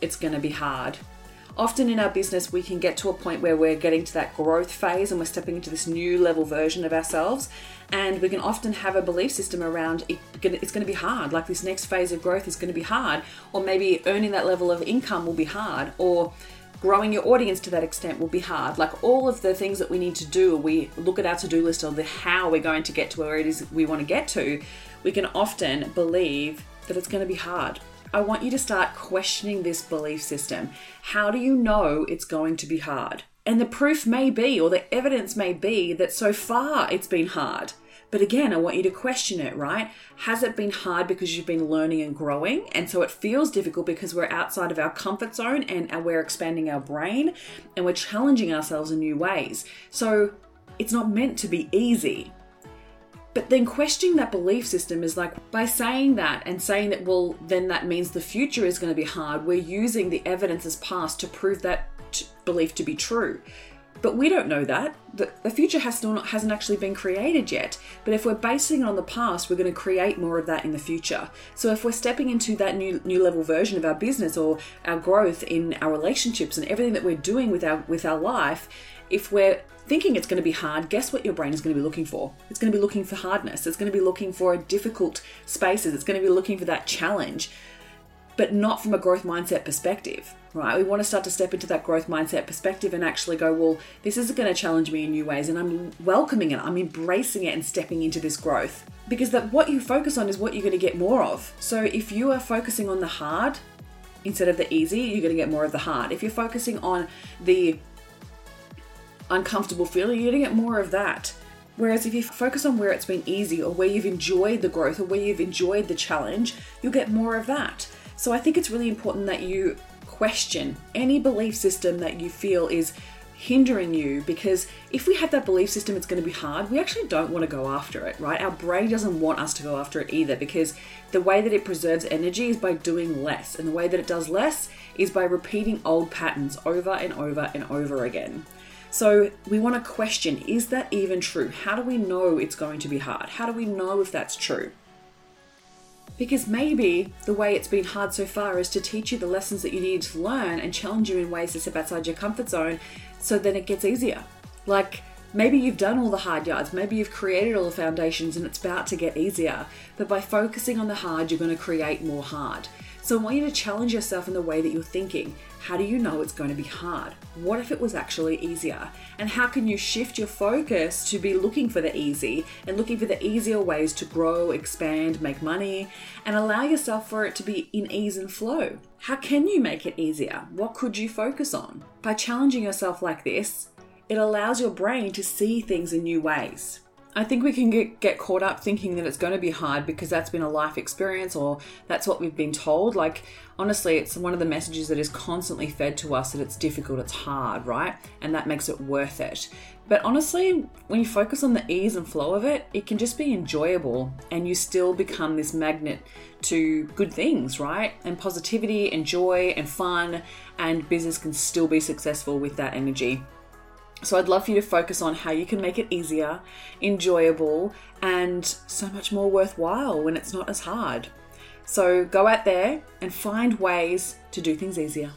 it's going to be hard. Often in our business, we can get to a point where we're getting to that growth phase and we're stepping into this new level version of ourselves. And we can often have a belief system around it, it's going to be hard, like this next phase of growth is going to be hard, or maybe earning that level of income will be hard, or growing your audience to that extent will be hard. Like all of the things that we need to do, we look at our to do list of the how we're going to get to where it is we want to get to, we can often believe that it's going to be hard I want you to start questioning this belief system. How do you know it's going to be hard? And the proof may be, or the evidence may be, that so far it's been hard. But again, I want you to question it, right? Has it been hard because you've been learning and growing? And so it feels difficult because we're outside of our comfort zone and we're expanding our brain and we're challenging ourselves in new ways. So it's not meant to be easy. But then questioning that belief system is like by saying that and saying that, well, then that means the future is going to be hard, we're using the evidence as past to prove that t- belief to be true. But we don't know that. The, the future has still not, hasn't actually been created yet. But if we're basing it on the past, we're going to create more of that in the future. So if we're stepping into that new new level version of our business or our growth in our relationships and everything that we're doing with our with our life, if we're thinking it's going to be hard, guess what your brain is going to be looking for? It's going to be looking for hardness. It's going to be looking for difficult spaces. It's going to be looking for that challenge, but not from a growth mindset perspective, right? We want to start to step into that growth mindset perspective and actually go, well, this is going to challenge me in new ways, and I'm welcoming it. I'm embracing it and stepping into this growth because that what you focus on is what you're going to get more of. So if you are focusing on the hard instead of the easy, you're going to get more of the hard. If you're focusing on the uncomfortable feeling, you're going to get more of that. Whereas if you focus on where it's been easy or where you've enjoyed the growth or where you've enjoyed the challenge, you'll get more of that. So I think it's really important that you question any belief system that you feel is hindering you because if we have that belief system it's going to be hard, we actually don't want to go after it, right? Our brain doesn't want us to go after it either because the way that it preserves energy is by doing less, and the way that it does less is by repeating old patterns over and over and over again. So we want to question is that even true? How do we know it's going to be hard? How do we know if that's true? Because maybe the way it's been hard so far is to teach you the lessons that you need to learn and challenge you in ways to step outside your comfort zone so then it gets easier. Like maybe you've done all the hard yards, maybe you've created all the foundations and it's about to get easier. But by focusing on the hard, you're going to create more hard. So I want you to challenge yourself in the way that you're thinking. How do you know it's going to be hard? What if it was actually easier? And how can you shift your focus to be looking for the easy and looking for the easier ways to grow, expand, make money, and allow yourself for it to be in ease and flow? How can you make it easier? What could you focus on? By challenging yourself like this, it allows your brain to see things in new ways. I think we can get, get caught up thinking that it's going to be hard because that's been a life experience or that's what we've been told. Like, honestly, it's one of the messages that is constantly fed to us that it's difficult, it's hard, right? And that makes it worth it. But honestly, when you focus on the ease and flow of it, it can just be enjoyable and you still become this magnet to good things, right? And positivity and joy and fun, and business can still be successful with that energy. So I'd love for you to focus on how you can make it easier, enjoyable, and so much more worthwhile when it's not as hard. So go out there and find ways to do things easier.